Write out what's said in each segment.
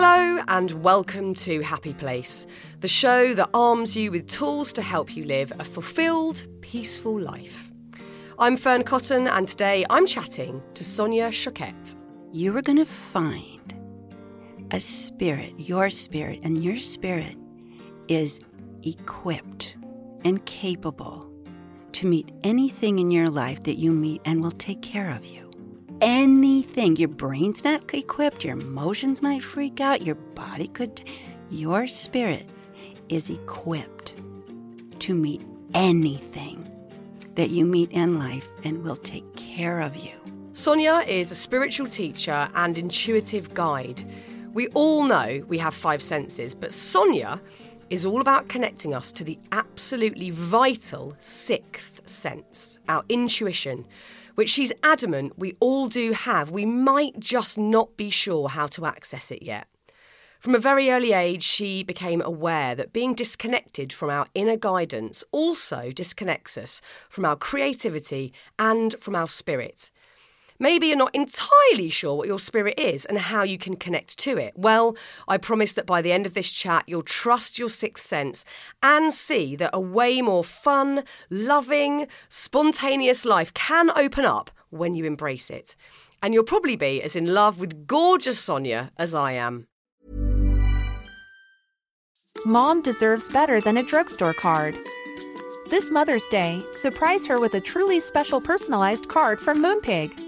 Hello, and welcome to Happy Place, the show that arms you with tools to help you live a fulfilled, peaceful life. I'm Fearne Cotton, and today I'm chatting to Sonia Choquette. You are going to find a spirit, your spirit, and your spirit is equipped and capable to meet anything in your life that you meet and will take care of you anything. Your brain's not equipped, your emotions might freak out, your body could. Your spirit is equipped to meet anything that you meet in life and will take care of you. Sonia is a spiritual teacher and intuitive guide. We all know we have five senses, but Sonia is all about connecting us to the absolutely vital sixth sense, our intuition which she's adamant we all do have. We might just not be sure how to access it yet. From a very early age, she became aware that being disconnected from our inner guidance also disconnects us from our creativity and from our spirit. Maybe you're not entirely sure what your spirit is and how you can connect to it. Well, I promise that by the end of this chat, you'll trust your sixth sense and see that a way more fun, loving, spontaneous life can open up when you embrace it. And you'll probably be as in love with gorgeous Sonia as I am. Mom deserves better than a drugstore card. This Mother's Day, surprise her with a truly special personalized card from Moonpig.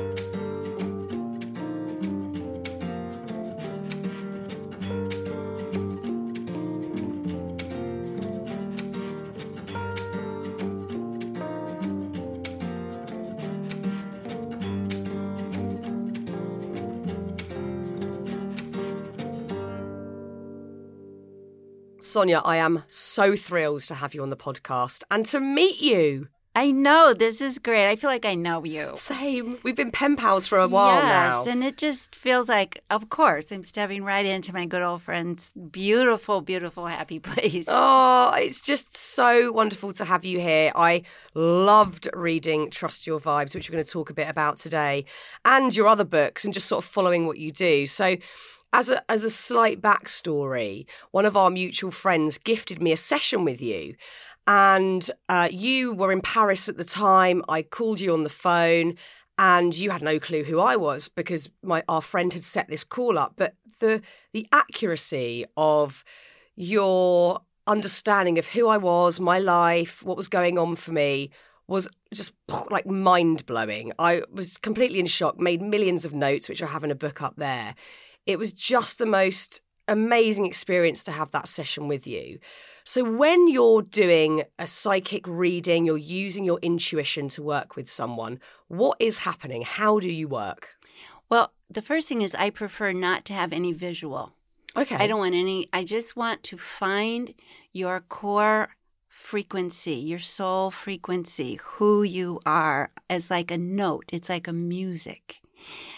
Sonia, I am so thrilled to have you on the podcast and to meet you. I know this is great. I feel like I know you. Same. We've been pen pals for a while yes, now. and it just feels like, of course, I'm stepping right into my good old friend's beautiful, beautiful, happy place. Oh, it's just so wonderful to have you here. I loved reading Trust Your Vibes, which we're going to talk a bit about today, and your other books, and just sort of following what you do. So, as a as a slight backstory, one of our mutual friends gifted me a session with you, and uh, you were in Paris at the time. I called you on the phone, and you had no clue who I was because my our friend had set this call up. But the the accuracy of your understanding of who I was, my life, what was going on for me was just like mind blowing. I was completely in shock, made millions of notes, which I have in a book up there it was just the most amazing experience to have that session with you. So, when you're doing a psychic reading, you're using your intuition to work with someone, what is happening? How do you work? Well, the first thing is I prefer not to have any visual. Okay. I don't want any, I just want to find your core frequency, your soul frequency, who you are, as like a note. It's like a music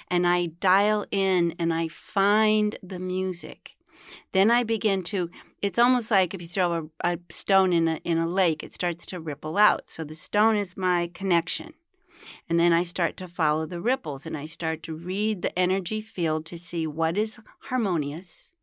and I dial in and I find the music. Then I begin to, it's almost like if you throw a, a stone in a, in a lake, it starts to ripple out. So the stone is my connection. And then I start to follow the ripples and I start to read the energy field to see what is harmonious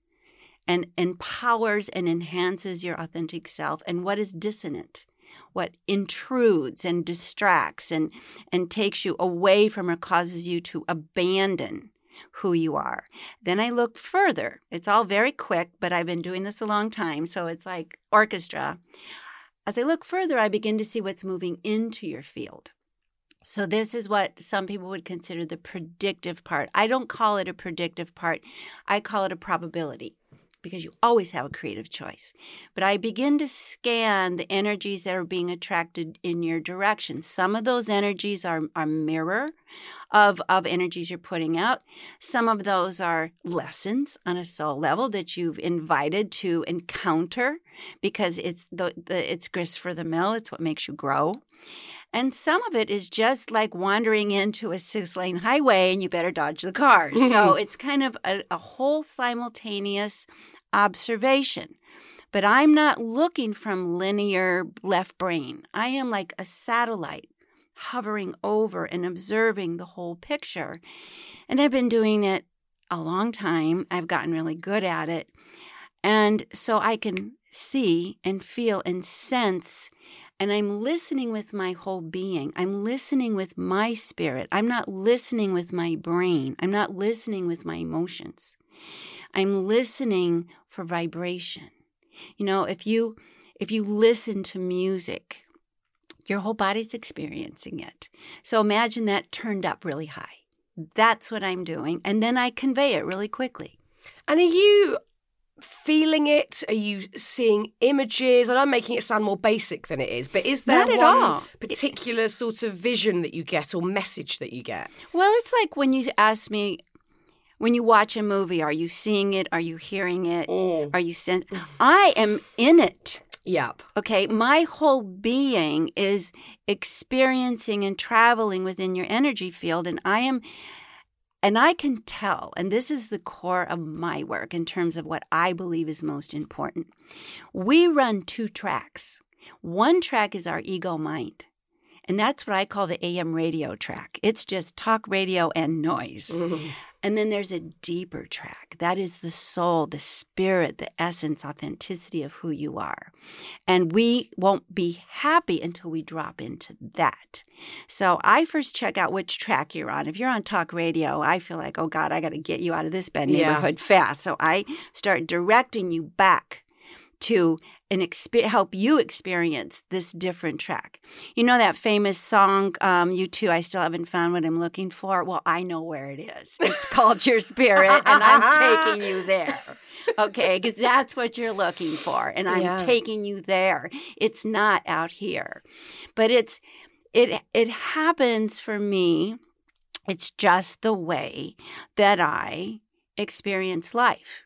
and empowers and enhances your authentic self and what is dissonant what intrudes and distracts and, and takes you away from or causes you to abandon who you are. Then I look further. It's all very quick, but I've been doing this a long time, so it's like orchestra. As I look further, I begin to see what's moving into your field. So, this is what some people would consider the predictive part. I don't call it a predictive part, I call it a probability. Because you always have a creative choice. But I begin to scan the energies that are being attracted in your direction. Some of those energies are, are mirror of, of energies you're putting out. Some of those are lessons on a soul level that you've invited to encounter because it's the, the it's grist for the mill. It's what makes you grow. And some of it is just like wandering into a six lane highway and you better dodge the cars. so it's kind of a, a whole simultaneous observation. But I'm not looking from linear left brain. I am like a satellite hovering over and observing the whole picture. And I've been doing it a long time. I've gotten really good at it. And so I can see and feel and sense and I'm listening with my whole being. I'm listening with my spirit. I'm not listening with my brain. I'm not listening with my emotions. I'm listening for vibration. You know, if you if you listen to music, your whole body's experiencing it. So imagine that turned up really high. That's what I'm doing. And then I convey it really quickly. And are you feeling it? Are you seeing images? And I'm making it sound more basic than it is, but is there Not at one all. particular sort of vision that you get or message that you get? Well, it's like when you ask me, when you watch a movie, are you seeing it? Are you hearing it? Mm. Are you sen- I am in it. Yep. Okay, my whole being is experiencing and traveling within your energy field, and I am, and I can tell, and this is the core of my work in terms of what I believe is most important. We run two tracks. One track is our ego mind, and that's what I call the AM radio track. It's just talk radio and noise. Mm-hmm. And then there's a deeper track. That is the soul, the spirit, the essence, authenticity of who you are. And we won't be happy until we drop into that. So I first check out which track you're on. If you're on talk radio, I feel like, oh God, I got to get you out of this bad Yeah. neighborhood fast. So I start directing you back to an exp- help you experience this different track. You know that famous song, um, "U2." I still haven't found what I'm looking for. Well, I know where it is. It's called Your Spirit, and I'm taking you there. Okay, because that's what you're looking for, and I'm Yeah. taking you there. It's not out here, but it's it it happens for me. It's just the way that I experience life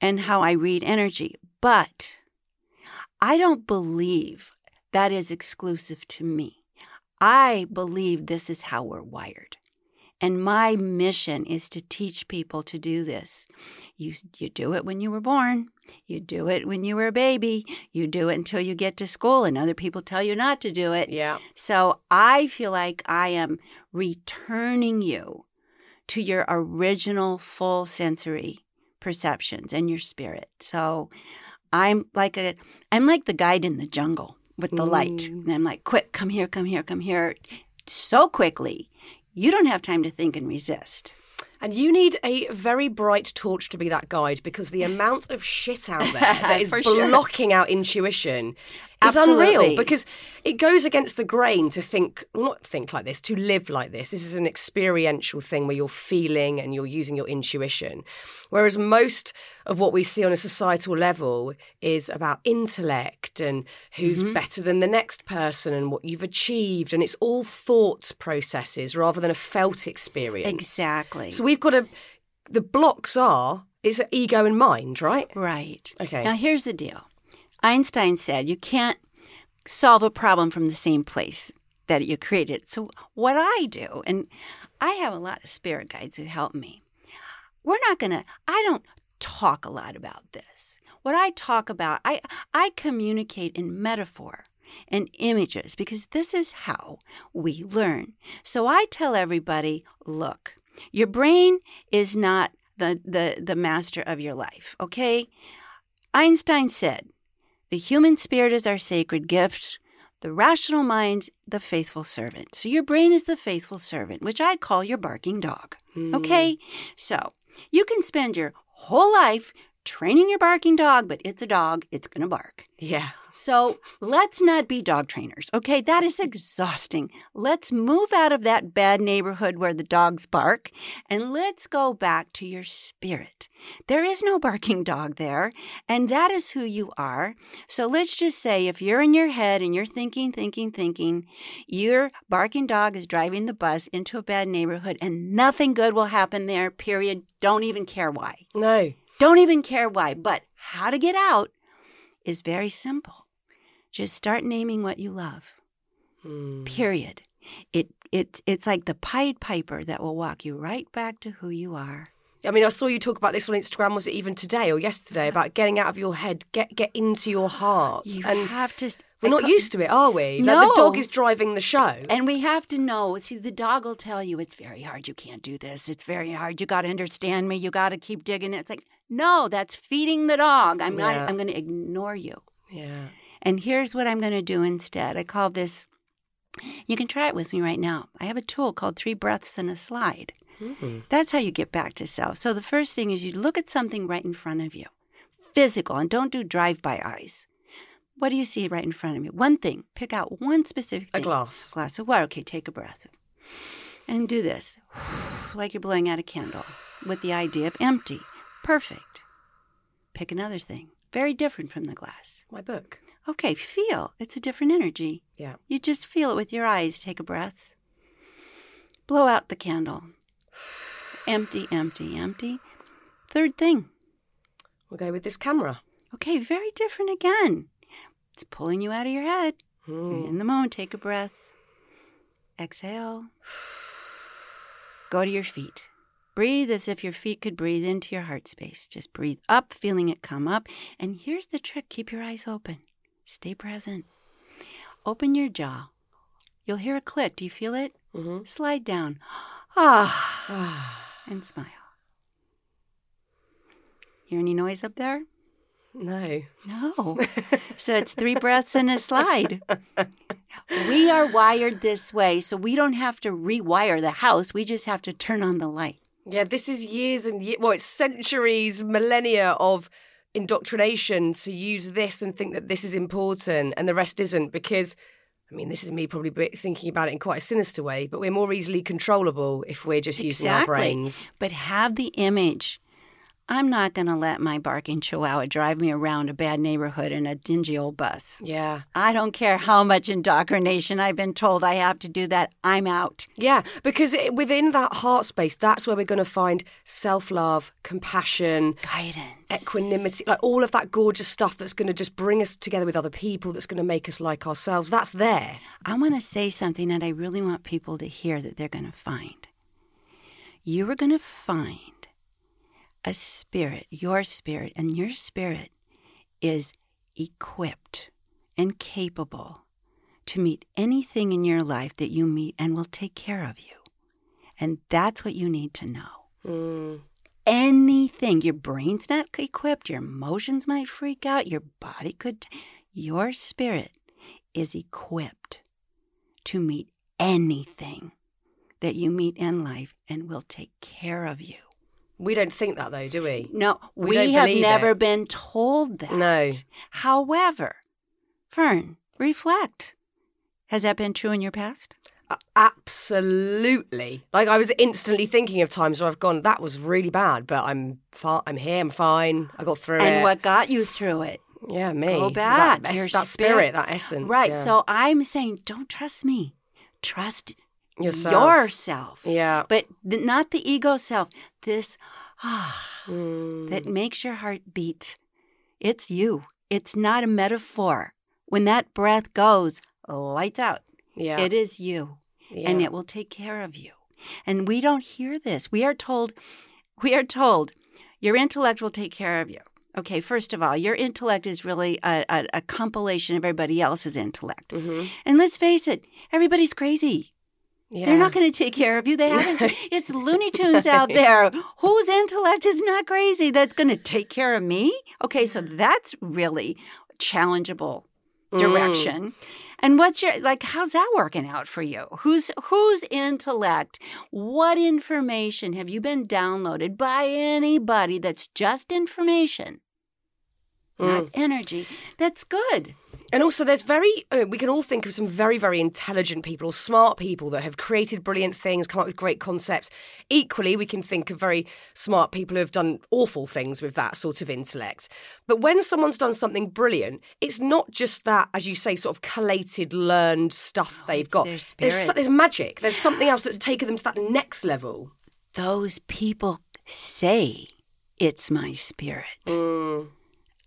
and how I read energy. But I don't believe that is exclusive to me. I believe this is how we're wired. And my mission is to teach people to do this. You, you do it when you were born. You do it when you were a baby. You do it until you get to school, and other people tell you not to do it. Yeah. So I feel like I am returning you to your original full sensory perceptions and your spirit. So I'm like a I'm like the guide in the jungle with the light. Mm. And I'm like, quick, come here, come here, come here. So quickly. You don't have time to think and resist. And you need a very bright torch to be that guide because the amount of shit out there that is For sure. blocking out intuition is Absolutely. unreal because it goes against the grain to think, well, not think like this, to live like this. This is an experiential thing where you're feeling and you're using your intuition. Whereas most of what we see on a societal level is about intellect and who's Mm-hmm. better than the next person and what you've achieved. And it's all thought processes rather than a felt experience. Exactly. So we've got to. The blocks are it's ego and mind, right? Right. Okay. Now, here's the deal Einstein said you can't solve a problem from the same place that you created. So, what I do, and I have a lot of spirit guides who help me, we're not going to, I don't talk a lot about this. What I talk about, I, I communicate in metaphor and images because this is how we learn. So I tell everybody, look, your brain is not the, the, the master of your life, okay? Einstein said, the human spirit is our sacred gift, the rational mind, the faithful servant. So your brain is the faithful servant, which I call your barking dog. Hmm. Okay? So you can spend your whole life training your barking dog, but it's a dog, it's going to bark. Yeah. So let's not be dog trainers, okay? That is exhausting. Let's move out of that bad neighborhood where the dogs bark and let's go back to your spirit. There is no barking dog there, and that is who you are. So let's just say if you're in your head and you're thinking, thinking, thinking, your barking dog is driving the bus into a bad neighborhood and nothing good will happen there, period. Don't even care why. No. Don't even care why. But how to get out is very simple. Just start naming what you love. Mm. Period. It it it's like the Pied Piper that will walk you right back to who you are. I mean, I saw you talk about this on Instagram. Was it even today or yesterday about getting out of your head, get get into your heart? You and have to. we're I not ca- used to it, are we? Like, No. the dog is driving the show. And we have to know. See, the dog will tell you it's very hard. You can't do this. It's very hard. You got to understand me. You got to keep digging. It's like, no, that's feeding the dog. I'm Yeah. not. I'm going to ignore you. yeah. And here's what I'm going to do instead. I call this. You can try it with me right now. I have a tool called Three Breaths and a Slide. Mm. That's how you get back to self. So the first thing is you look at something right in front of you, physical, and don't do drive-by eyes. What do you see right in front of you? One thing. Pick out one specific A thing. glass. Glass of water. Okay, take a breath. And do this like you're blowing out a candle with the idea of empty. Perfect. Pick another thing. Very different from the glass. My book. Okay, feel. It's a different energy. Yeah. You just feel it with your eyes. Take a breath. Blow out the candle. Empty, empty, empty. Third thing. We'll go with this camera. Okay, very different again. It's pulling you out of your head. Mm. in the moment. Take a breath. Exhale. Go to your feet. Breathe as if your feet could breathe into your heart space. Just breathe up, feeling it come up. And here's the trick keep your eyes open. Stay present. Open your jaw. You'll hear a click. Do you feel it? Mhm. Slide down. Ah, Ah, and smile. Hear any noise up there? no. No. so it's three breaths and a slide. We are wired this way, so we don't have to rewire the house. We just have to turn on the light. Yeah, this is years and years, well, it's centuries, millennia of indoctrination to use this and think that this is important and the rest isn't because. I mean, this is me probably thinking about it in quite a sinister way, but we're more easily controllable if we're just using our brains. But have the image. I'm not going to let my barking chihuahua drive me around a bad neighborhood in a dingy old bus. Yeah. I don't care how much indoctrination I've been told I have to do that. I'm out. Yeah, because within that heart space, that's where we're going to find self love, compassion, Guidance. equanimity, like all of that gorgeous stuff that's going to just bring us together with other people, that's going to make us like ourselves. That's there. I want to say something that I really want people to hear that they're going to find. You are going to find a spirit, your spirit, and your spirit is equipped and capable to meet anything in your life that you meet and will take care of you. And that's what you need to know. Mm. Anything. Your brain's not equipped, your emotions might freak out, your body could. Your spirit is equipped to meet anything that you meet in life and will take care of you. We don't think that though, do we? No, We we, have never it. been told that. No. However, Fearne, reflect. Has that been true in your past? Absolutely. Like I was instantly thinking of times where I've gone, that was really bad, but I'm fi- I'm here, I'm fine. I got through it. And what got you through it? Yeah, me. Go back. That, Your that spirit- spirit, that essence. Right. yeah. So I'm saying, don't trust me. Trust Yourself. yourself. Yeah. But not the ego self. This ah, Mm. that makes your heart beat. It's you. It's not a metaphor. When that breath goes, lights out. yeah. It is you. yeah. and it will take care of you. And we don't hear this. We are told, we are told, your intellect will take care of you. Okay, first of all, your intellect is really a, a, a compilation of everybody else's intellect. Mhm. And let's face it, everybody's crazy. Yeah. They're not going to take care of you. They haven't. it's Looney Tunes out there. Whose intellect is not crazy that's going to take care of me? Okay, so that's really challengeable Mm. direction. And what's your like how's that working out for you? Who's whose intellect? What information have you been downloaded by anybody that's just information? Not Mm. energy. That's good. And also, there's very, I mean, we can all think of some very, very intelligent people or smart people that have created brilliant things, come up with great concepts. Equally, we can think of very smart people who have done awful things with that sort of intellect. But when someone's done something brilliant, it's not just that, as you say, sort of collated, learned stuff they've it's got. their There's, there's magic. There's something else that's taken them to that next level. Those people say it's my spirit. Mm.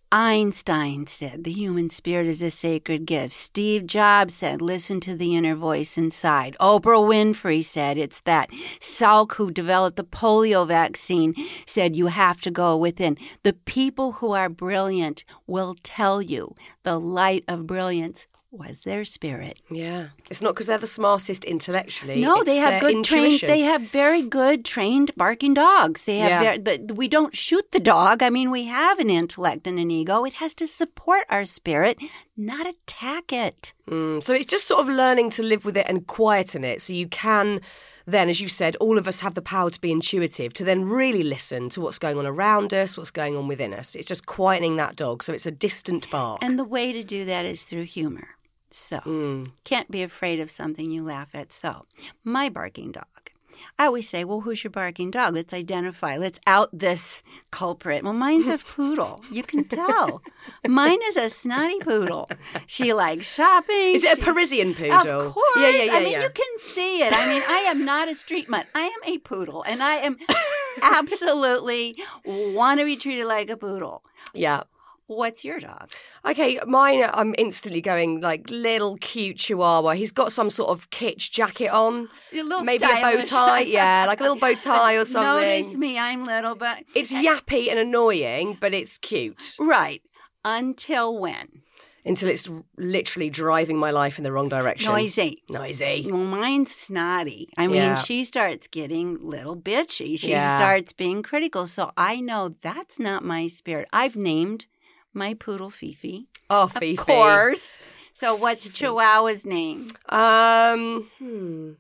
Einstein said the human spirit is a sacred gift. Steve Jobs said, listen to the inner voice inside. Oprah Winfrey said, it's that. Salk, who developed the polio vaccine, said, you have to go within. The people who are brilliant will tell you the light of brilliance was their spirit. Yeah. It's not because they're the smartest intellectually. No, it's they have good trained. They have very good trained barking dogs. They have. Yeah. Very, the, we don't shoot the dog. I mean, we have an intellect and an ego. It has to support our spirit, not attack it. Mm, so it's just sort of learning to live with it and quieten it so you can then, as you said, all of us have the power to be intuitive, to then really listen to what's going on around us, what's going on within us. It's just quietening that dog so it's a distant bark. And the way to do that is through humor. So Mm. can't be afraid of something you laugh at. So my barking dog. I always say, well, who's your barking dog? Let's identify. Let's out this culprit. Well, mine's a poodle. You can tell. Mine is a snotty poodle. She likes shopping. Is it a Parisian poodle? Of course. Yeah, yeah, yeah. I mean, yeah. you can see it. I mean, I am not a street mutt. I am a poodle, and I am absolutely want to be treated like a poodle. yeah. What's your dog? Okay, mine, I'm instantly going like little cute chihuahua. He's got some sort of kitsch jacket on, A little maybe a bow tie. Yeah, like a little bow tie or something. Notice me, I'm little, but It's yappy and annoying, but it's cute right. Until when? until it's literally driving my life in the wrong direction. Noisy. Noisy. Well, mine's snotty. I mean, Yeah. she starts getting little bitchy. She Yeah. starts being critical. So I know that's not my spirit. I've named my poodle Fifi. Oh, Fifi. Of course. So what's Chihuahua's name? Um, hmm.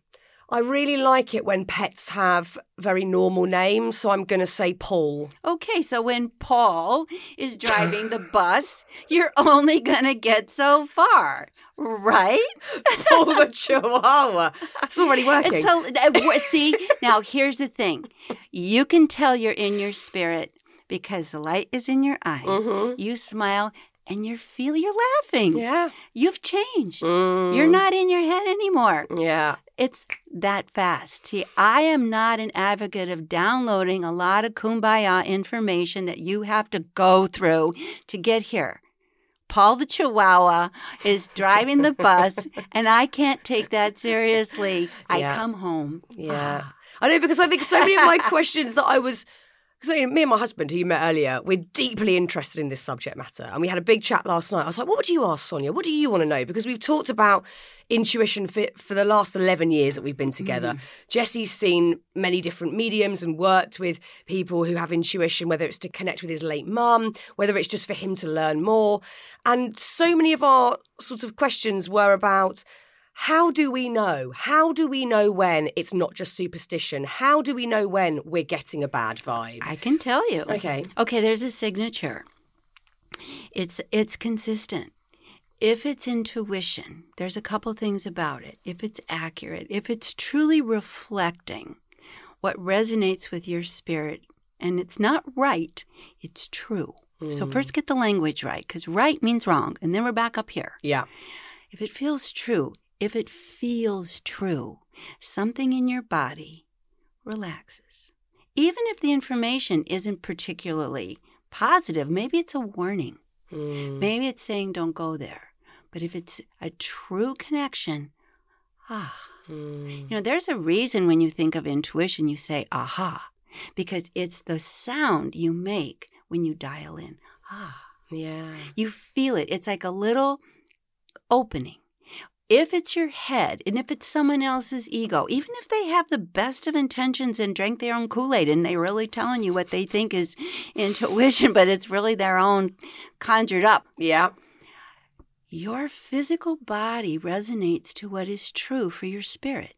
I really like it when pets have very normal names, so I'm going to say Paul. Okay, so when Paul is driving the bus, you're only going to get so far, right? Paul the Chihuahua. It's already working. It's a, uh, see, now here's the thing. You can tell you're in your spirit because the light is in your eyes. Mhm. You smile and you're feel you're laughing. yeah. You've changed. Mm. You're not in your head anymore. Yeah. It's that fast. See, I am not an advocate of downloading a lot of kumbaya information that you have to go through to get here. Paul the Chihuahua is driving the bus, and I can't take that seriously. I come home. Yeah. I know because I think so many of my questions that I was. Because me and my husband, who you met earlier, we're deeply interested in this subject matter. And we had a big chat last night. I was like, what would you ask Sonia? What do you want to know? Because we've talked about intuition for, for the last 11 years that we've been together. Mm. Jesse's seen many different mediums and worked with people who have intuition, whether it's to connect with his late mum, whether it's just for him to learn more. And so many of our sorts of questions were about how do we know? How do we know when it's not just superstition? How do we know when we're getting a bad vibe? I can tell you. Okay. Okay, there's a signature. It's it's consistent. If it's intuition, there's a couple things about it. If it's accurate, if it's truly reflecting what resonates with your spirit, and it's not right, it's true. So mm. first get the language right, because right means wrong, and then we're back up here. Yeah. If it feels true, if it feels true, something in your body relaxes. Even if the information isn't particularly positive, maybe it's a warning. Mm. Maybe it's saying don't go there. But if it's a true connection, ah, Mm. you know, there's a reason when you think of intuition, you say aha, because it's the sound you make when you dial in. Ah. Yeah. You feel it. It's like a little opening. If it's your head and if it's someone else's ego, even if they have the best of intentions and drank their own Kool Aid and they're really telling you what they think is intuition, but it's really their own conjured up, Yeah. your physical body resonates to what is true for your spirit.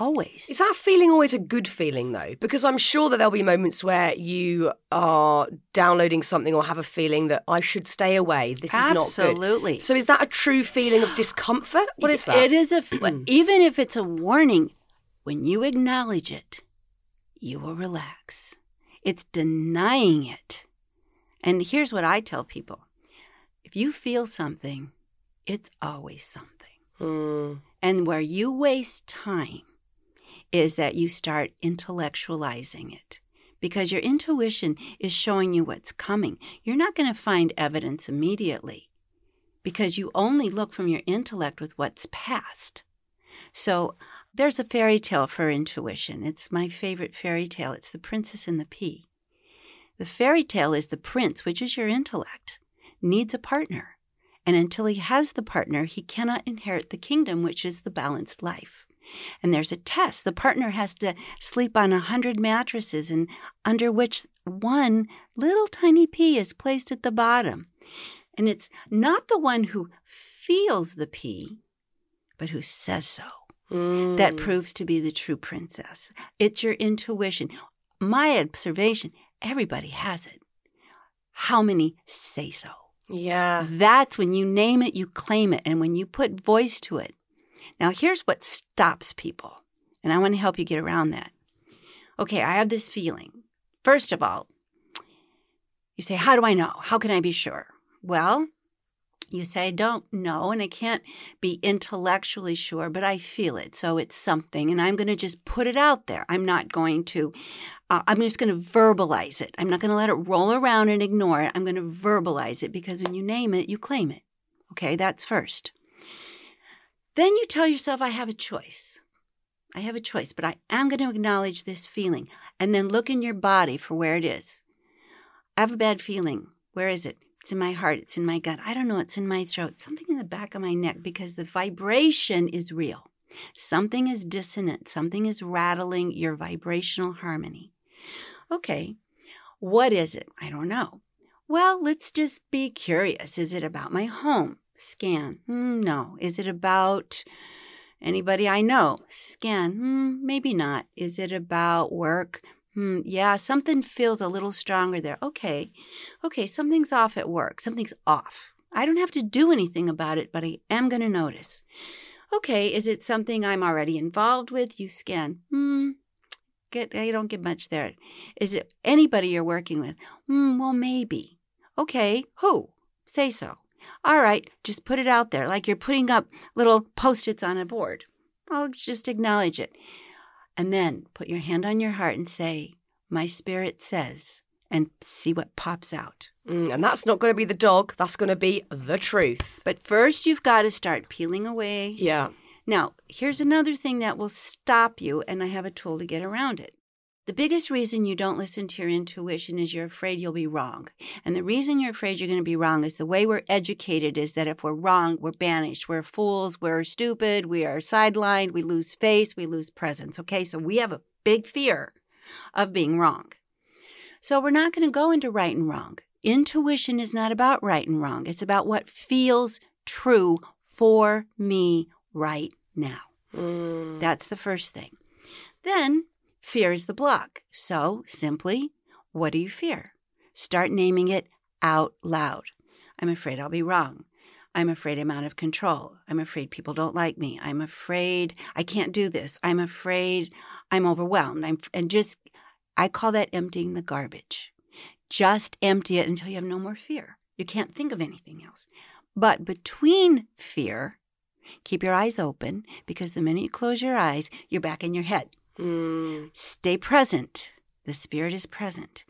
Always. Is that feeling always a good feeling though? Because I'm sure that there'll be moments where you are downloading something or have a feeling that I should stay away. This is not Absolutely. So is that a true feeling of discomfort? What is that? It is a even if it's a warning, when you acknowledge it, you will relax. It's denying it. And here's what I tell people. If you feel something, it's always something. Mm. And where you waste time is that you start intellectualizing it because your intuition is showing you what's coming. You're not going to find evidence immediately because you only look from your intellect with what's past. So there's a fairy tale for intuition. It's my favorite fairy tale. It's The Princess and the Pea. The fairy tale is the prince, which is your intellect, needs a partner. And until he has the partner, he cannot inherit the kingdom, which is the balanced life. And there's a test. The partner has to sleep on a hundred mattresses, and under which one little tiny pea is placed at the bottom. And it's not the one who feels the pea, but who says so. Mm. That proves to be the true princess. It's your intuition. My observation everybody has it. How many say so? yeah. That's when you name it, you claim it, and when you put voice to it. Now, here's what stops people, and I want to help you get around that. Okay, I have this feeling. First of all, you say, How do I know? How can I be sure? Well, you say, I don't know, and I can't be intellectually sure, but I feel it. So it's something, and I'm going to just put it out there. I'm not going to, uh, I'm just going to verbalize it. I'm not going to let it roll around and ignore it. I'm going to verbalize it because when you name it, you claim it. Okay, that's first. Then you tell yourself, I have a choice. I have a choice, but I am going to acknowledge this feeling and then look in your body for where it is. I have a bad feeling. Where is it? It's in my heart. It's in my gut. I don't know. It's in my throat. Something in the back of my neck because the vibration is real. Something is dissonant. Something is rattling your vibrational harmony. Okay. What is it? I don't know. Well, let's just be curious. Is it about my home? Scan. Hmm, no. Is it about anybody I know? Scan. Hmm, maybe not. Is it about work? Hmm, yeah, something feels a little stronger there. Okay. Okay, something's off at work. Something's off. I don't have to do anything about it, but I am going to notice. Okay, is it something I'm already involved with? You scan. Hmm. Get, I don't get much there. Is it anybody you're working with? Hmm, well, maybe. Okay, who? Say so. All right, just put it out there like you're putting up little post its on a board. I'll just acknowledge it. And then put your hand on your heart and say, My spirit says, and see what pops out. Mm, and that's not going to be the dog. That's going to be the truth. But first, you've got to start peeling away. Yeah. Now, here's another thing that will stop you, and I have a tool to get around it. The biggest reason you don't listen to your intuition is you're afraid you'll be wrong. And the reason you're afraid you're going to be wrong is the way we're educated is that if we're wrong, we're banished. We're fools. We're stupid. We are sidelined. We lose face. We lose presence. Okay. So we have a big fear of being wrong. So we're not going to go into right and wrong. Intuition is not about right and wrong. It's about what feels true for me right now. Mm. That's the first thing. Then fear is the block. So simply, what do you fear? Start naming it out loud. I'm afraid I'll be wrong. I'm afraid I'm out of control. I'm afraid people don't like me. I'm afraid I can't do this. I'm afraid I'm overwhelmed. I'm and just I call that emptying the garbage. Just empty it until you have no more fear. You can't think of anything else. But between fear, keep your eyes open because the minute you close your eyes, you're back in your head. Mm. Stay present. The spirit is present.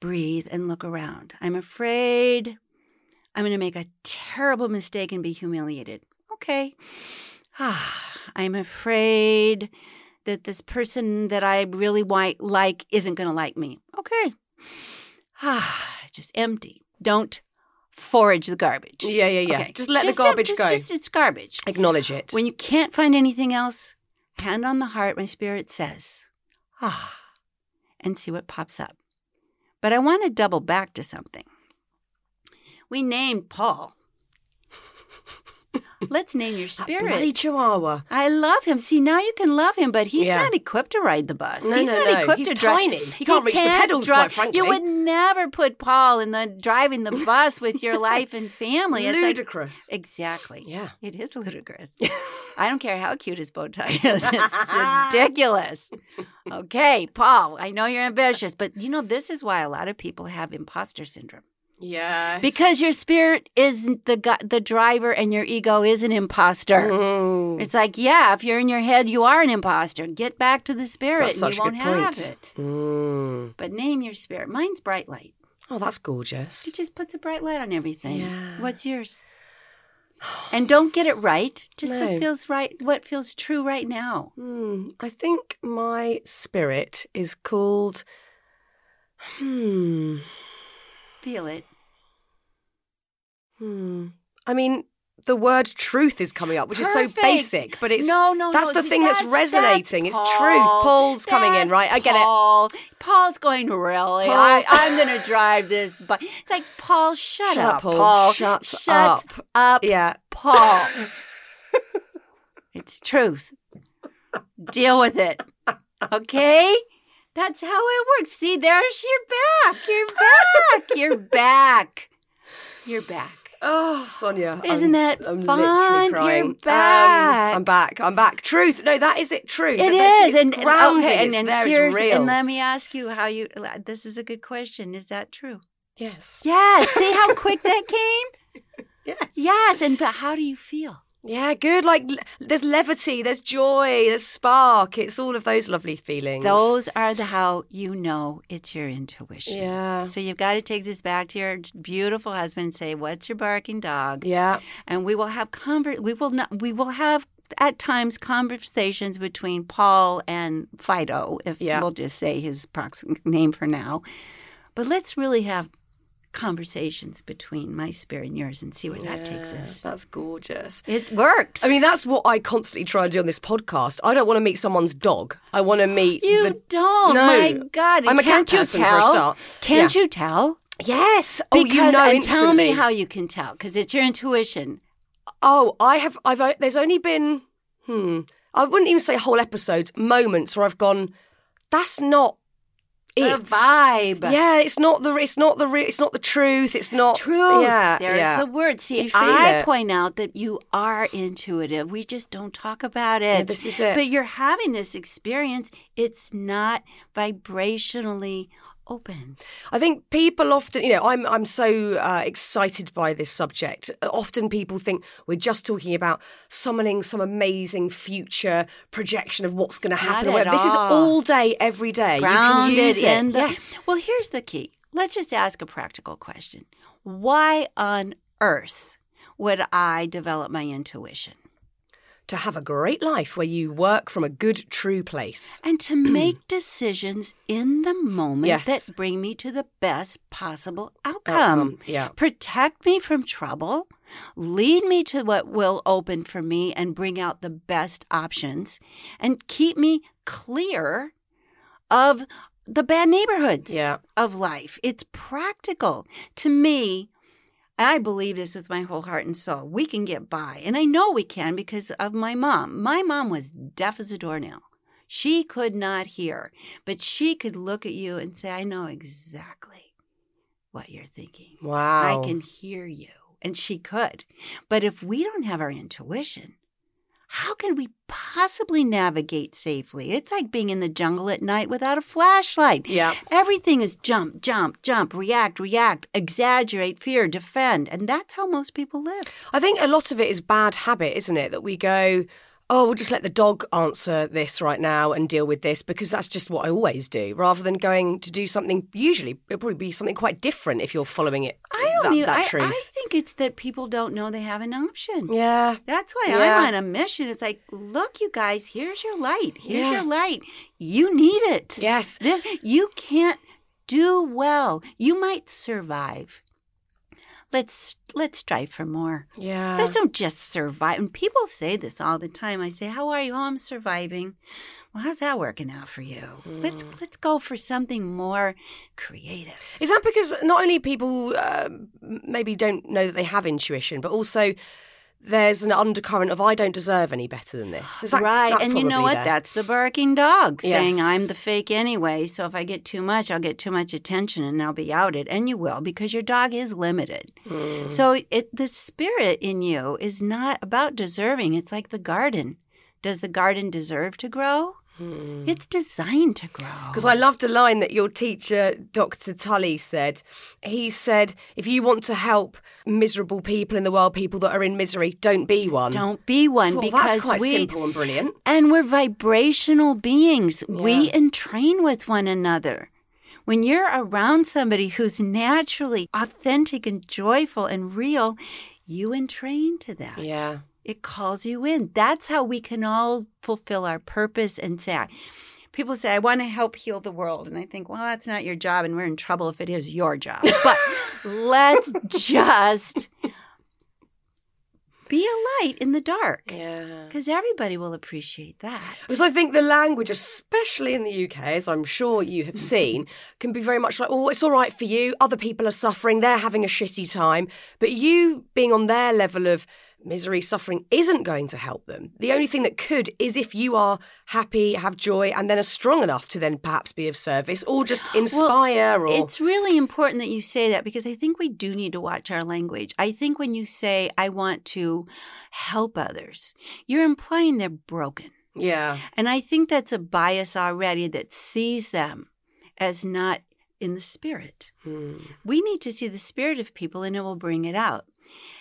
Breathe and look around. I'm afraid I'm going to make a terrible mistake and be humiliated. Okay. Ah, I'm afraid that this person that I really want, like isn't going to like me. Okay. Ah, just empty. Don't forage the garbage. Yeah, yeah, yeah. Okay. Just let Just the garbage just- go. Just it's garbage. Acknowledge it. When you can't find anything else, hand on the heart, my spirit says, ah, and see what pops up. But I want to double back to something. We named Paul. Let's name your Bloody spirit. chihuahua. I love him. See, now you can love him, but he's Yeah. not equipped to ride the bus. No, he's no, not no. equipped He's to drive. tiny. He can't reach the can't pedals, drive- quite frankly. You would never put Paul in the driving the bus with your life and family. It's like- Ludicrous. exactly. Yeah. It is ludicrous. I don't care how cute his bow tie is. It's ridiculous. Okay, Paul, I know you're ambitious, but you know, this is why a lot of people have imposter syndrome. Yeah. Because your spirit is the the driver and your ego is an imposter. Mm. It's like, yeah, if you're in your head, you are an imposter. Get back to the spirit and you won't have it. Mm. But name your spirit. Mine's bright light. Oh, that's gorgeous. It just puts a bright light on everything. Yeah. What's yours? And don't get it right. Just No. what feels right, what feels true right now. Hmm. I think my spirit is called. Hmm. Feel it. Hmm. I mean, the word truth is coming up, which is so basic, but it's no, no, that's no. the thing that's, resonating. it's truth. Paul's coming in, right? I get it. Paul. Paul's going really. Paul. I, I'm going to drive this. But it's like Paul, shut, Shut up, up, Paul. Paul. Shut shut up. up, Yeah. Paul. it's truth. Deal with it. Okay? That's how it works. See, there's your back. You're back. You're back. You're back. Oh, Sonia. Isn't I'm- that I'm fun? You're crying. Um, back. I'm back. I'm back. Truth. No, that is it. Truth. It is, and and- grounding. okay, and, it's and there. here's it's real. and let me ask you how you. This is a good question. Is that true? yes. Yes. See how quick that came. Yes. Yes, and but how do you feel? Yeah, good. Like there's levity, there's joy, there's spark. It's all of those lovely feelings. Those are the how you know it's your intuition. Yeah. So you've got to take this back to your beautiful husband and say, "What's your barking dog?" Yeah. And we will have conver- We will not. We will have at times conversations between Paul and Fido, if Yeah. we'll just say his prox- name for now. But let's really have conversations between my spirit and yours and see where that takes us. That's gorgeous. It works. I mean, that's what I constantly try and do on this podcast. I don't want to meet someone's dog. I want to meet you the. don't. No. My God, I'm a cat can't you person for a tell? start. Can't Yeah. you tell? Yes. Oh, you know and instantly. tell me how you can tell because it's your intuition. Oh, I have. I've. There's only been. Hmm. I wouldn't even say whole episodes. Moments where I've gone. That's not The vibe. Yeah, it's not the. It's not the. Re- it's not the truth. It's not Truth. Yeah, There's yeah. the word. See, You feel I it. point out that you are intuitive. We just don't talk about it. Yeah, this is it. But you're having this experience. It's not vibrationally open. I think people often, you know, I'm I'm so uh, excited by this subject. Often people think we're just talking about summoning some amazing future projection of what's going to happen. or whatever. This is all. day, every day. you Grounded can use it. in the. yes. Well, here's the key. Let's just ask a practical question. Why on earth would I develop my intuition? To have a great life where you work from a good, true place. and to make decisions in the moment Yes. that bring me to the best possible outcome. Outcome, yeah. Protect me from trouble, lead me to what will open for me and bring out the best options, and keep me clear of the bad neighborhoods Yeah. of life. It's practical. To me, I believe this with my whole heart and soul. We can get by. And I know we can because of my mom. My mom was deaf as a doornail. She could not hear, but she could look at you and say, I know exactly what you're thinking. Wow. I can hear you. And she could. But if we don't have our intuition, how can we possibly navigate safely? It's like being in the jungle at night without a flashlight. Yeah. Everything is jump, jump, jump, react, react, exaggerate, fear, defend. And that's how most people live. I think a lot of it is bad habit, isn't it? That we go, oh, we'll just let the dog answer this right now and deal with this because that's just what I always do, rather than going to do something. Usually, it'll probably be something quite different if you're following it. I don't that, I, truth. I think it's that people don't know they have an option. yeah. That's why Yeah. I'm on a mission. It's like, look, you guys, here's your light. Here's Yeah. your light. You need it. Yes. This you can't do well. You might survive. Let's let's strive for more. Yeah. Let's don't just survive. And people say this all the time. I say, "How are you?" "Oh, I'm surviving." Well, how's that working out for you? Let's Mm. let's go for something more creative. Is that because not only people um, maybe don't know that they have intuition, but also there's an undercurrent of I don't deserve any better than this. Is that, right. And you know what? there. That's the barking dog saying, I'm the fake anyway. So if I get too much, I'll get too much attention and I'll be outed. And you will because your dog is limited. Mm. So it, the spirit in you is not about deserving. It's like the garden. Does the garden deserve to grow? Hmm. It's designed to grow. Because I loved a line that your teacher, Dr. Tully, said. He said, if you want to help miserable people in the world, people that are in misery, don't be one. Don't be one Well, because that's quite we simple and brilliant. and we're vibrational beings. We entrain with one another. When you're around somebody who's naturally authentic and joyful and real, you entrain to that. Yeah. It calls you in. That's how we can all fulfill our purpose and say, people say, I want to help heal the world. And I think, well, that's not your job, and we're in trouble if it is your job. But let's just be a light in the dark Yeah. because everybody will appreciate that. Because I think the language, especially in the UK, as I'm sure you have mm-hmm. seen, can be very much like, oh, it's all right for you. Other people are suffering. They're having a shitty time. But you being on their level of misery, suffering isn't going to help them. The only thing that could is if you are happy, have joy, and then are strong enough to then perhaps be of service or just inspire or. It's really important that you say that because I think we do need to watch our language. I think when you say, I want to help others, you're implying they're broken. yeah. And I think that's a bias already that sees them as not in the spirit. Hmm. We need to see the spirit of people and it will bring it out.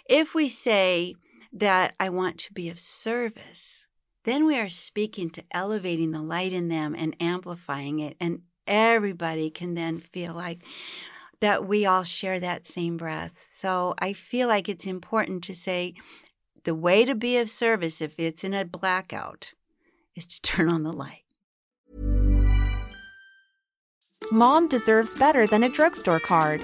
If we say that I want to be of service, then we are speaking to elevating the light in them and amplifying it. And everybody can then feel like that we all share that same breath. So I feel like it's important to say the way to be of service, if it's in a blackout, is to turn on the light. Mom deserves better than a drugstore card.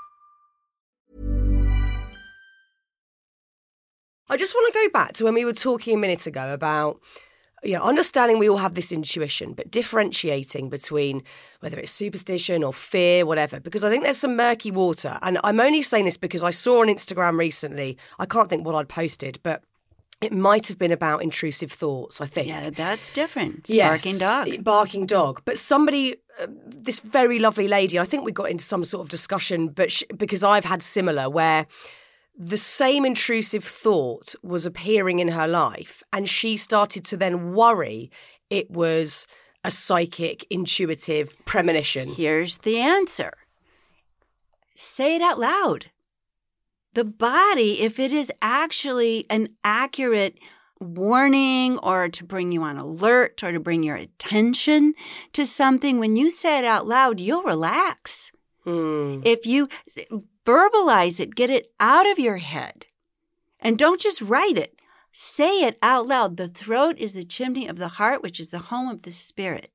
I just want to go back to when we were talking a minute ago about you know, understanding we all have this intuition, but differentiating between whether it's superstition or fear, whatever, because I think there's some murky water. And I'm only saying this because I saw on Instagram recently, I can't think what I'd posted, but it might have been about intrusive thoughts, I think. Yeah, that's different. Yes, Barking dog. Barking dog. But somebody, uh, this very lovely lady, I think we got into some sort of discussion, but sh- because I've had similar where the same intrusive thought was appearing in her life, and she started to then worry it was a psychic, intuitive premonition. Here's the answer say it out loud. The body, if it is actually an accurate warning or to bring you on alert or to bring your attention to something, when you say it out loud, you'll relax. Hmm. If you verbalize it, get it out of your head, and don't just write it. Say it out loud. The throat is the chimney of the heart, which is the home of the spirit.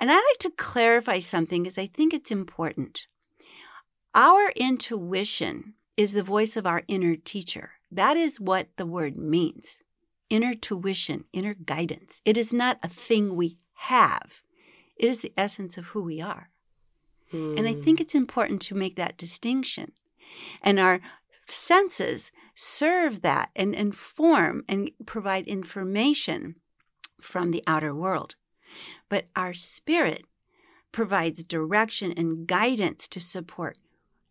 And I like to clarify something because I think it's important. Our intuition is the voice of our inner teacher. That is what the word means inner tuition, inner guidance. It is not a thing we have, it is the essence of who we are. And I hmm. think it's important to make that distinction. And our senses serve that and inform and provide information from the outer world. But our spirit provides direction and guidance to support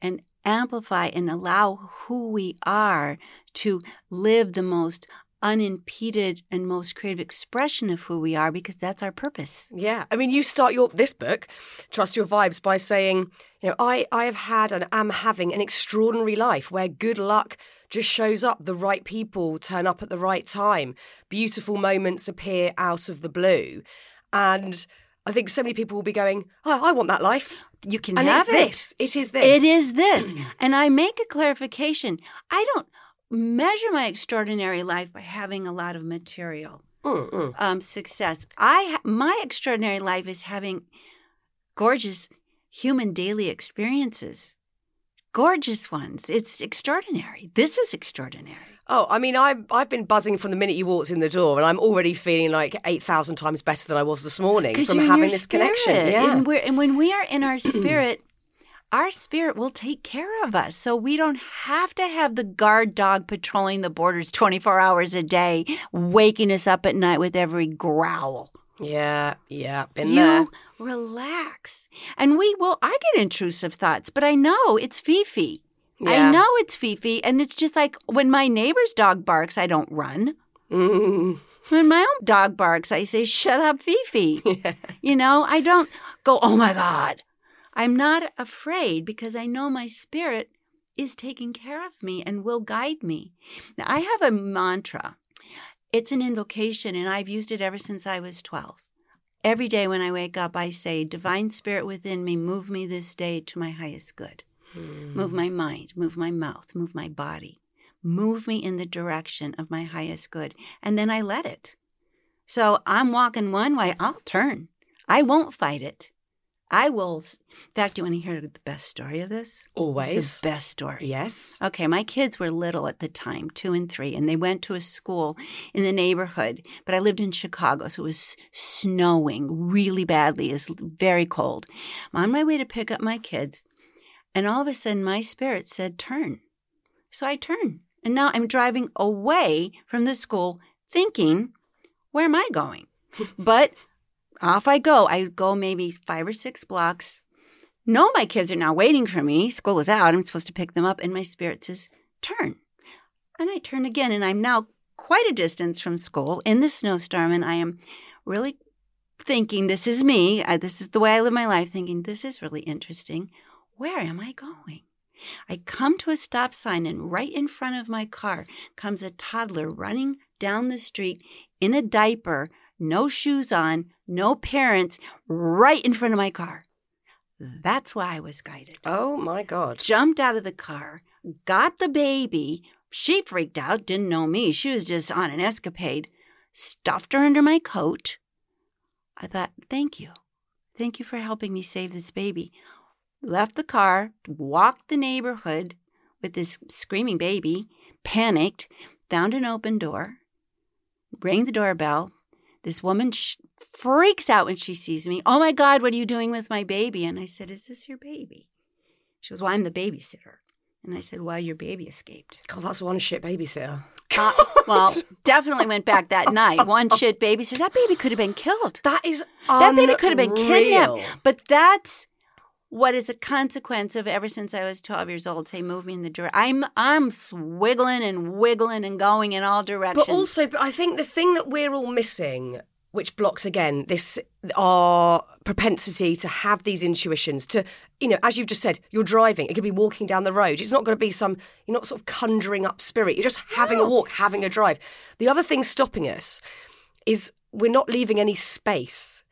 and amplify and allow who we are to live the most unimpeded and most creative expression of who we are because that's our purpose. Yeah, I mean, you start your this book, Trust Your Vibes, by saying, you know, I I have had and am having an extraordinary life where good luck just shows up. The right people turn up at the right time. Beautiful moments appear out of the blue, and I think so many people will be going, "Oh, I want that life." You can And have it's it. this. It is this. It is this. Mm. and I make a clarification. I don't measure my extraordinary life by having a lot of material. Mm-mm. um, success. I ha- my extraordinary life is having gorgeous human daily experiences, gorgeous ones. It's extraordinary. This is extraordinary. Oh, I mean, I've I've been buzzing from the minute you walked in the door, and I'm already feeling like eight thousand times better than I was this morning from having this spirit. connection. Yeah. And, we're, and when we are in our spirit, our spirit will take care of us. So we don't have to have the guard dog patrolling the borders 24 hours a day, waking us up at night with every growl. yeah, yeah, been you there. relax. And we will, I get intrusive thoughts, but I know it's Fifi. I know it's Fifi. And it's just like when my neighbor's dog barks, I don't run. Mm. When my own dog barks, I say, shut up, Fifi. You know, I don't go, oh my God. I'm not afraid because I know my spirit is taking care of me and will guide me. Now, I have a mantra. It's an invocation, and I've used it ever since I was 12. Every day when I wake up, I say, Divine Spirit within me, move me this day to my highest good. Hmm. Move my mind, move my mouth, move my body. Move me in the direction of my highest good. And then I let it. So I'm walking one way, I'll turn. I won't fight it. I will. In fact, do you want to hear the best story of this? Always. It's the best story. Yes. Okay, my kids were little at the time, two and three, and they went to a school in the neighborhood. But I lived in Chicago, so it was snowing really badly. It was very cold. I'm on my way to pick up my kids, and all of a sudden my spirit said, Turn. So I turn. And now I'm driving away from the school thinking, Where am I going? but off I go. I go maybe five or six blocks. No, my kids are now waiting for me. School is out. I'm supposed to pick them up. And my spirit says, turn. And I turn again. And I'm now quite a distance from school in the snowstorm. And I am really thinking, this is me. I, this is the way I live my life, thinking, this is really interesting. Where am I going? I come to a stop sign, and right in front of my car comes a toddler running down the street in a diaper, no shoes on, no parents, right in front of my car. That's why I was guided. Oh my God. Jumped out of the car, got the baby. She freaked out, didn't know me. She was just on an escapade. Stuffed her under my coat. I thought, thank you. Thank you for helping me save this baby. Left the car, walked the neighborhood with this screaming baby, panicked, found an open door, rang the doorbell. This woman sh- freaks out when she sees me. Oh my God, what are you doing with my baby? And I said, Is this your baby? She goes, Well, I'm the babysitter. And I said, Well, your baby escaped. God, that's one shit babysitter. Uh, well, definitely went back that night. One shit babysitter. That baby could have been killed. That is That baby could have been kidnapped. But that's what is a consequence of ever since I was 12 years old. Say, move me in the direction. I'm I'm swiggling and wiggling and going in all directions. But also, I think the thing that we're all missing, which blocks again this our propensity to have these intuitions, to you know, as you've just said, you're driving. It could be walking down the road. It's not going to be some. You're not sort of conjuring up spirit. You're just having a walk, having a drive. The other thing stopping us is we're not leaving any space.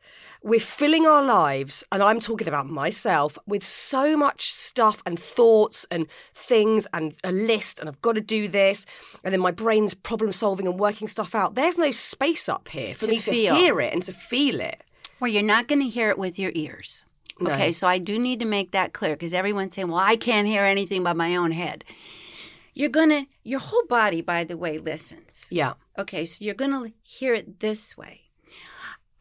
We're filling our lives, and I'm talking about myself, with so much stuff and thoughts and things and a list, and I've got to do this. And then my brain's problem solving and working stuff out. There's no space up here for To me feel. to hear it and to feel it. Well, you're not going to hear it with your ears. No. Okay, so I do need to make that clear because everyone's saying, well, I can't hear anything but my own head. You're going to, your whole body, by the way, listens. Yeah. Okay, so you're going to hear it this way.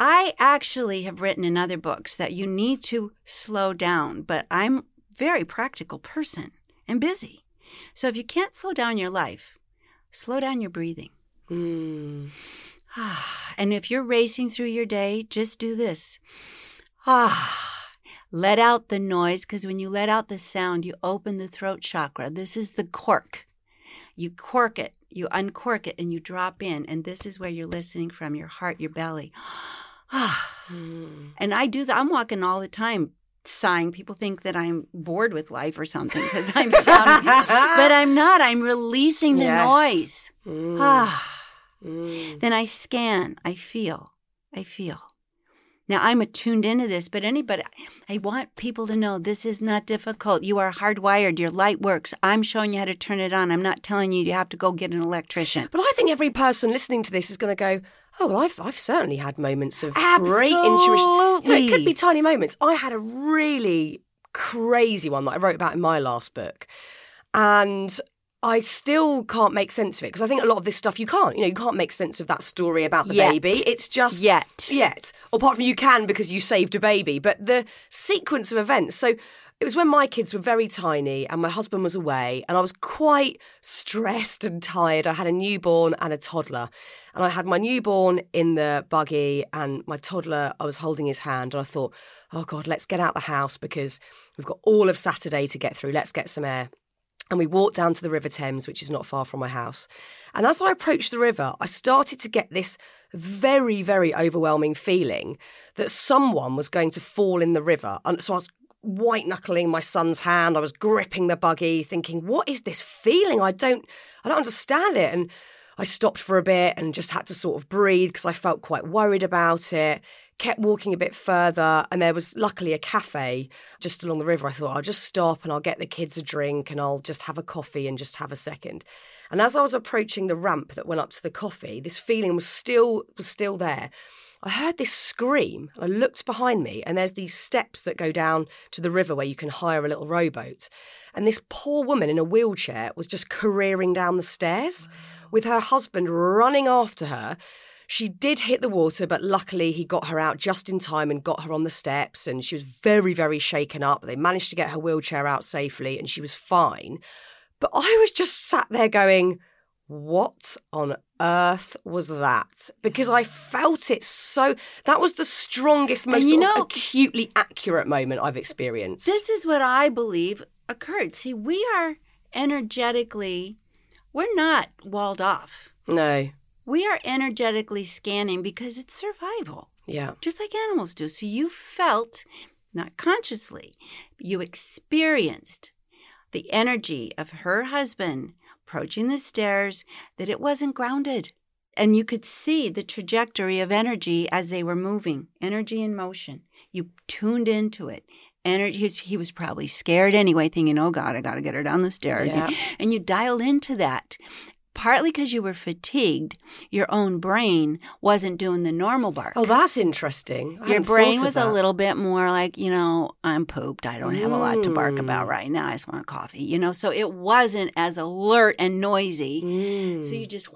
I actually have written in other books that you need to slow down, but I'm a very practical person and busy. So if you can't slow down your life, slow down your breathing. Mm. And if you're racing through your day, just do this. Ah, let out the noise because when you let out the sound, you open the throat chakra. This is the cork. You cork it, you uncork it, and you drop in. And this is where you're listening from your heart, your belly. And I do that. I'm walking all the time sighing. People think that I'm bored with life or something because I'm sounding, but I'm not. I'm releasing the Yes. noise. Mm. Ah. Mm. Then I scan, I feel, I feel. Now I'm attuned into this, but anybody, I want people to know this is not difficult. You are hardwired. Your light works. I'm showing you how to turn it on. I'm not telling you you have to go get an electrician. But I think every person listening to this is going to go, oh, well, I've, I've certainly had moments of great intuition. You know, it could be tiny moments. I had a really crazy one that I wrote about in my last book. And I still can't make sense of it because I think a lot of this stuff you can't. You know, you can't make sense of that story about the Yet. baby. It's just Yet. yet. Apart from you can because you saved a baby, but the sequence of events. So it was when my kids were very tiny and my husband was away, and I was quite stressed and tired. I had a newborn and a toddler, and I had my newborn in the buggy and my toddler. I was holding his hand, and I thought, oh God, let's get out the house because we've got all of Saturday to get through. Let's get some air. And we walked down to the River Thames, which is not far from my house. And as I approached the river, I started to get this very, very overwhelming feeling that someone was going to fall in the river. And so I was white knuckling my son's hand. I was gripping the buggy, thinking, what is this feeling? I don't I don't understand it. And I stopped for a bit and just had to sort of breathe because I felt quite worried about it. Kept walking a bit further, and there was luckily a cafe just along the river. I thought I'll just stop and I'll get the kids a drink and I'll just have a coffee and just have a second. And as I was approaching the ramp that went up to the coffee, this feeling was still was still there. I heard this scream. I looked behind me, and there's these steps that go down to the river where you can hire a little rowboat. And this poor woman in a wheelchair was just careering down the stairs with her husband running after her. She did hit the water, but luckily he got her out just in time and got her on the steps. And she was very, very shaken up. They managed to get her wheelchair out safely, and she was fine. But I was just sat there going, what on earth was that? Because I felt it so. That was the strongest, most you know- acutely accurate moment I've experienced. This is what I believe occurred. See, we are energetically, we're not walled off. no, We are energetically scanning because it's survival, yeah, just like animals do. So you felt, not consciously, you experienced the energy of her husband approaching the stairs, that it wasn't grounded. And you could see the trajectory of energy as they were moving, energy in motion. You tuned into it. Energy, he was probably scared anyway, thinking, oh God, I got to get her down the stairs. Yeah. And you dialed into that. Partly because you were fatigued, your own brain wasn't doing the normal bark. Oh, that's interesting. I Your brain was a little bit more like, you know, I'm pooped. I don't have a lot to bark Mm. about right now. I just want a coffee, you know? So it wasn't as alert and noisy. Mm. So you just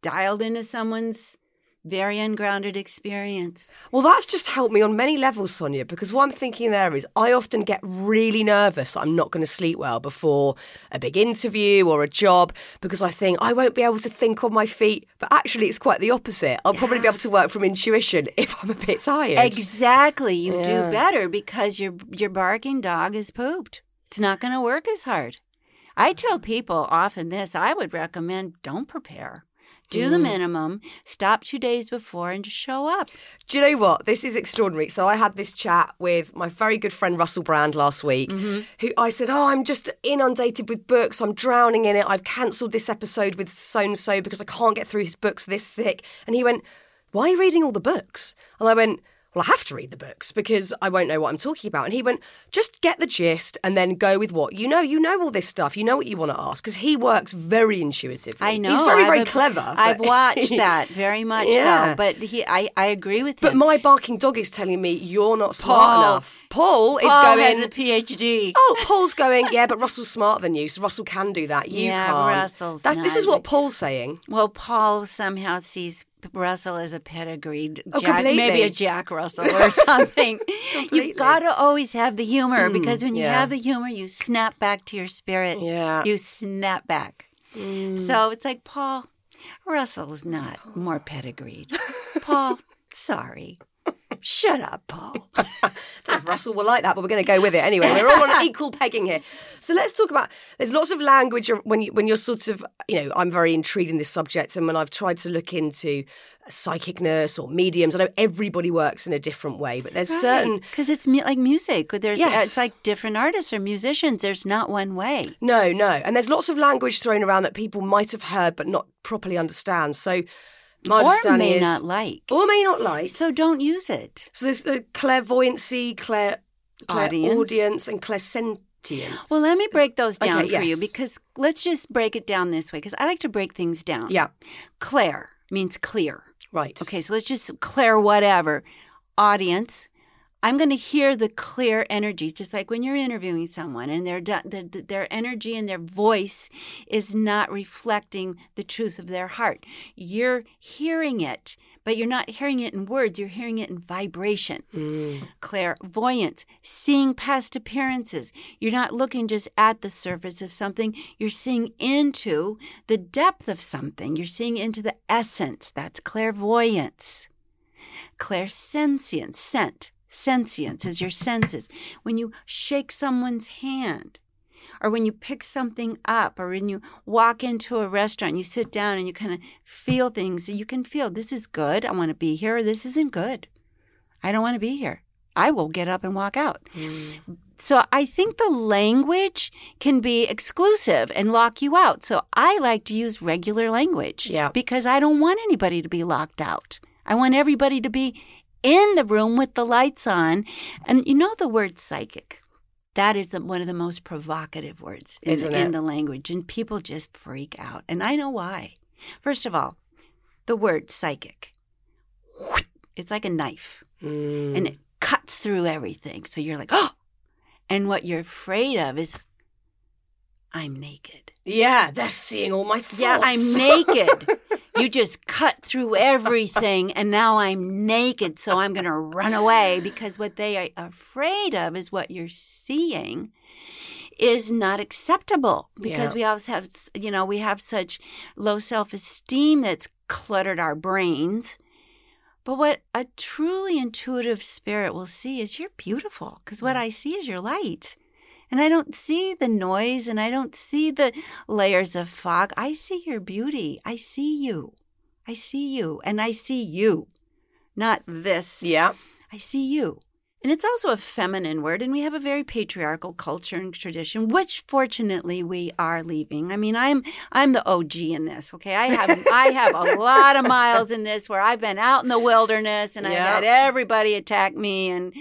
dialed into someone's very ungrounded experience. Well, that's just helped me on many levels, Sonia, because what I'm thinking there is I often get really nervous that I'm not going to sleep well before a big interview or a job because I think I won't be able to think on my feet. But actually, it's quite the opposite. I'll probably be able to work from intuition if I'm a bit tired. Exactly. You Yeah. do better because your your barking dog is pooped. It's not going to work as hard. I tell people often this, I would recommend don't prepare. Do Mm. the minimum, stop 2 days before and just show up. Do you know what? This is extraordinary. So I had this chat with my very good friend Russell Brand last week, who I said, "Oh, I'm just inundated with books. I'm drowning in it. I've cancelled this episode with so and so because I can't get through his books this thick." And he went, "Why are you reading all the books?" And I went. Well, I have to read the books because I won't know what I'm talking about. And he went, just get the gist and then go with what you know. You know all this stuff. You know what you want to ask because he works very intuitively. I know. He's very, I've very ob- clever. I've watched that very much Yeah. so. But he I, I agree with him. But my barking dog is telling me you're not smart Paul. enough. Paul is Paul going. has a PhD. Oh, Paul's going. Yeah, but Russell's smarter than you, so Russell can do that. You Yeah, can't. Russell's That's, this is what Paul's saying. Well, Paul somehow sees Russell is a pedigreed Oh, Jack, maybe a Jack Russell or something. You've got to always have the humor mm, because when you yeah. have the humor, you snap back to your spirit. Yeah. You snap back. Mm. So it's like, Paul, Russell's not more pedigreed. Paul, sorry. Shut up, Paul. don't know if Russell will like that, but we're going to go with it anyway. We're all on equal pegging here. So let's talk about. There's lots of language when you when you're sort of you know I'm very intrigued in this subject, and when I've tried to look into psychicness or mediums, I know everybody works in a different way, but there's certain. Because it's mu- like music. There's, uh, Yes. It's like different artists or musicians. There's not one way. No, no. And there's lots of language thrown around that people might have heard but not properly understand. So or may is, not like. or may not like. So don't use it. So there's the clairvoyancy, clair, clair Audience. audience, and clairsentience. Well, let me break those down Okay, for you because let's just break it down this way because I like to break things down. Yeah, Claire means clear. right. Okay, so let's just clear whatever. Audience, I'm going to hear the clear energy, just like when you're interviewing someone and their, their their energy and their voice is not reflecting the truth of their heart. You're hearing it, but you're not hearing it in words. You're hearing it in vibration. Mm. Clairvoyance, seeing past appearances. You're not looking just at the surface of something, you're seeing into the depth of something. You're seeing into the essence. That's clairvoyance. Clairsentience, scent. Sentience is your senses. When you shake someone's hand, or when you pick something up, or when you walk into a restaurant, you sit down and you kind of feel things, you can feel this is good, I want to be here, or this isn't good. I don't want to be here. I will get up and walk out. Mm. So I think the language can be exclusive and lock you out. So I like to use regular language Yeah. because I don't want anybody to be locked out. I want everybody to be in the room with the lights on. And you know the word psychic. That is the, one of the most provocative words in, the, in the language, and people just freak out. And I know why. First of all, the word psychic, it's like a knife Mm. and it cuts through everything. So you're like, oh, and what you're afraid of is, I'm naked. yeah, they're seeing all my thoughts. Yeah, I'm naked. You just cut through everything, and now I'm naked. So I'm going to run away because what they are afraid of is what you're seeing is not acceptable because Yeah. we always have, you know, we have such low self esteem that's cluttered our brains. But what a truly intuitive spirit will see is you're beautiful because what mm. I see is your light. And I don't see the noise and I don't see the layers of fog. I see your beauty. I see you. I see you. And I see you, not this. Yeah. I see you. And it's also a feminine word, and we have a very patriarchal culture and tradition, which fortunately we are leaving. I mean, I'm I'm the OG in this. Okay, I have I have a lot of miles in this where I've been out in the wilderness and I've had everybody attack me and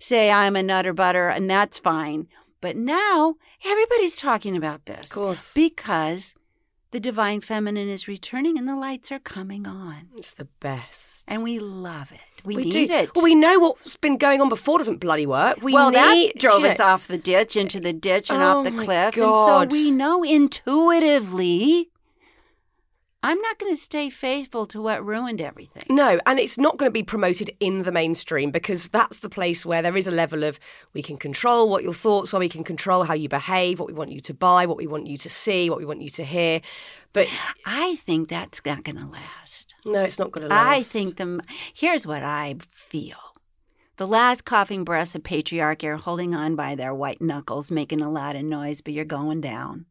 say I'm a nutter butter, and that's fine. But now everybody's talking about this Of course. because the divine feminine is returning and the lights are coming on, It's the best. and we love it. We, We need do. it. Well, we know what's been going on before doesn't bloody work. We well, need, that drove you us off the ditch into the ditch and Oh off the cliff. God. And so we know intuitively I'm not going to stay faithful to what ruined everything. No, and it's not going to be promoted in the mainstream because that's the place where there is a level of we can control what your thoughts are, we can control how you behave, what we want you to buy, what we want you to see, what we want you to hear. But I think that's not going to last. no, it's not going to last. I think the here's what I feel. The last coughing breaths of patriarchy are holding on by their white knuckles, making a lot of noise, but you're going down.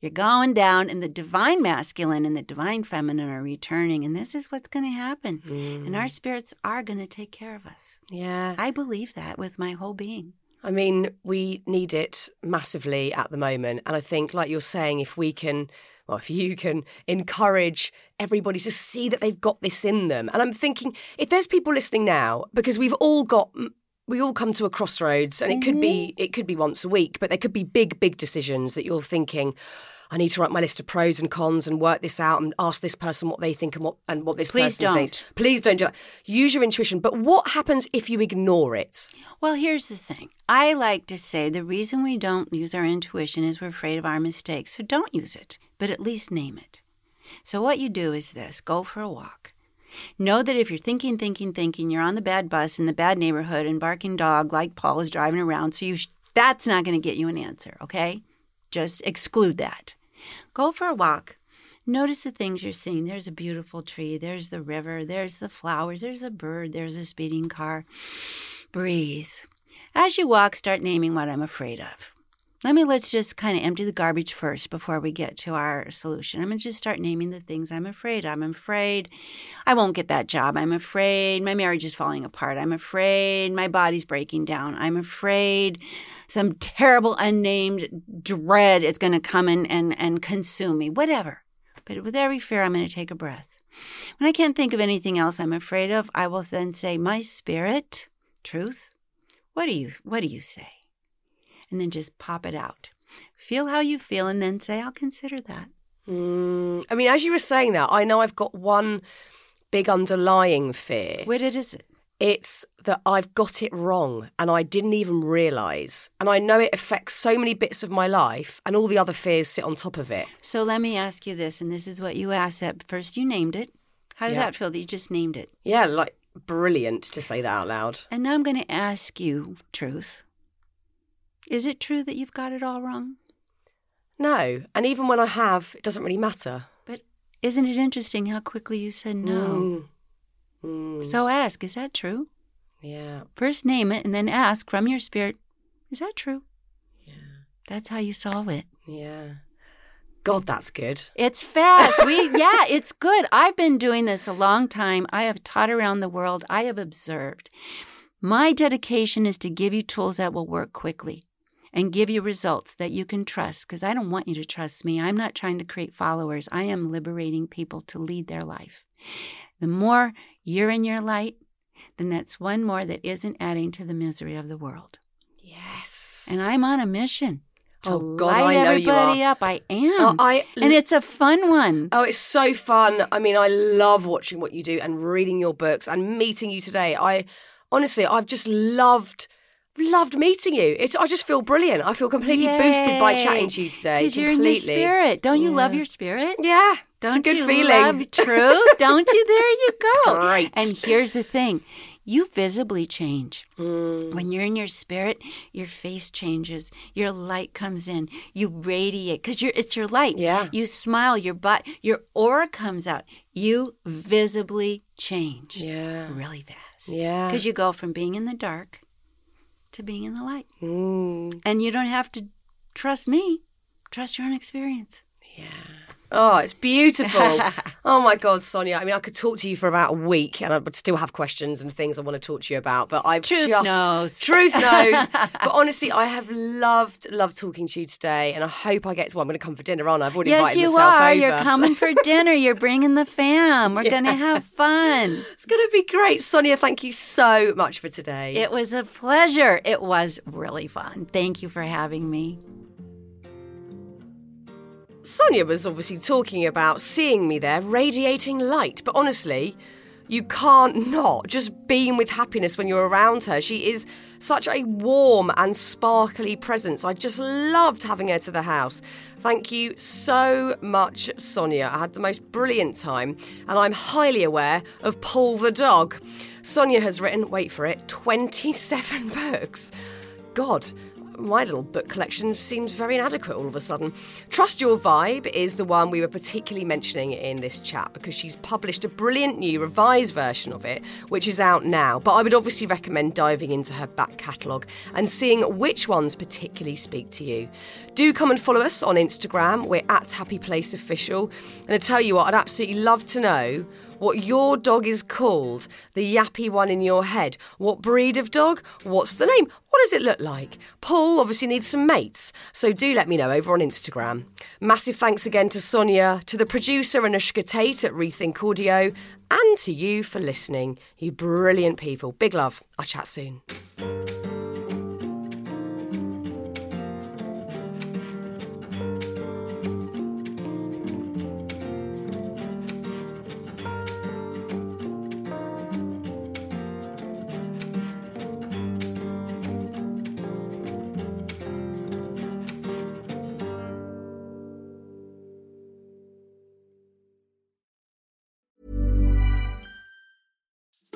You're going down, and the divine masculine and the divine feminine are returning, and this is what's going to happen. And our mm. spirits are going to take care of us. Yeah. I believe that with my whole being. I mean, we need it massively at the moment. And I think, like you're saying, if we can, well, if you can encourage everybody to see that they've got this in them. And I'm thinking, if there's people listening now, because we've all got. We all come to a crossroads, and it could be mm-hmm. it could be once a week, but there could be big, big decisions that you're thinking. I need to write my list of pros and cons and work this out and ask this person what they think and what and what this Please person thinks. don't. Please don't do. Use your intuition. But what happens if you ignore it? Well, here's the thing. I like to say the reason we don't use our intuition is we're afraid of our mistakes. So don't use it, but at least name it. So what you do is this go for a walk. Know that if you're thinking, thinking, thinking, you're on the bad bus in the bad neighborhood and barking dog like Paul is driving around. So you sh- that's not going to get you an answer, okay? Just exclude that. Go for a walk. Notice the things you're seeing. There's a beautiful tree. There's the river. There's the flowers. There's a bird. There's a speeding car. Breathe. As you walk, start naming what I'm afraid of. Let me let's just kind of empty the garbage first before we get to our solution. I'm going to just start naming the things I'm afraid. I'm afraid I won't get that job. I'm afraid my marriage is falling apart. I'm afraid my body's breaking down. I'm afraid some terrible unnamed dread is going to come in and, and consume me. Whatever. But with every fear, I'm going to take a breath. When I can't think of anything else I'm afraid of, I will then say, My spirit, truth, what do you what do you say? And then just pop it out. Feel how you feel and then say, I'll consider that. Mm, I mean, as you were saying that, I know I've got one big underlying fear. What it is it? It's that I've got it wrong and I didn't even realise. And I know it affects so many bits of my life and all the other fears sit on top of it. So let me ask you this, and this is what you asked at first you named it. How did Yeah. that feel that you just named it? Yeah, like brilliant to say that out loud. And now I'm going to ask you, truth. Is it true that you've got it all wrong? No. And even when I have, it doesn't really matter. But isn't it interesting how quickly you said no? Mm. Mm. So ask, is that true? Yeah. First name it and then ask from your spirit, is that true? Yeah. That's how you solve it. Yeah. God, that's good. It's fast. We yeah, it's good. I've been doing this a long time. I have taught around the world. I have observed. My dedication is to give you tools that will work quickly and give you results that you can trust because I don't want you to trust me. I'm not trying to create followers. I am liberating people to lead their life. The more you're in your light, then that's one more that isn't adding to the misery of the world. Yes. And I'm on a mission to Oh, God, light I know you everybody are. up. I am. Oh, I and it's a fun one. Oh, it's so fun. I mean, I love watching what you do and reading your books and meeting you today. I honestly, I've just loved loved meeting you. It's I just feel brilliant. I feel completely boosted by chatting to you today. Because you're in your completely. spirit. Don't you love your spirit? Yeah. Don't it's a good you feeling. love truth? Don't you? There you go. great. And here's the thing. You visibly change. Mm. When you're in your spirit, your face changes. Your light comes in. You radiate because you're it's your light. Yeah. You smile, your butt, your aura comes out. You visibly change. Yeah. Really fast. Yeah. Because you go from being in the dark to being in the light. Mm. And you don't have to trust me. Trust your own experience. Oh, it's beautiful. oh my God, Sonia. I mean, I could talk to you for about a week and I would still have questions and things I want to talk to you about. But I've Truth just. knows. Truth knows. but honestly, I have loved, loved talking to you today. And I hope I get to. Well, I'm going to come for dinner, aren't I? I've already Yes, invited you myself are. over, You're so- coming for dinner. You're bringing the fam. We're going to have fun. It's going to be great. Sonia, thank you so much for today. It was a pleasure. It was really fun. Thank you for having me. Sonia was obviously talking about seeing me there radiating light, but honestly, you can't not just beam with happiness when you're around her. She is such a warm and sparkly presence. I just loved having her to the house. Thank you so much, Sonia. I had the most brilliant time, and I'm highly aware of Paul the dog. Sonia has written, wait for it, 27 books. God, my little book collection seems very inadequate all of a sudden. Trust Your Vibe is the one we were particularly mentioning in this chat because she's published a brilliant new revised version of it, which is out now. But I would obviously recommend diving into her back catalogue and seeing which ones particularly speak to you. Do come and follow us on Instagram. We're at Happy Place Official. And I tell you what, I'd absolutely love to know what your dog is called, the yappy one in your head. What breed of dog? What's the name? What does it look like? Paul obviously needs some mates, so do let me know over on Instagram. Massive thanks again to Sonia, to the producer Anushka Tate at Rethink Audio, and to you for listening. You brilliant people. Big love. I'll chat soon.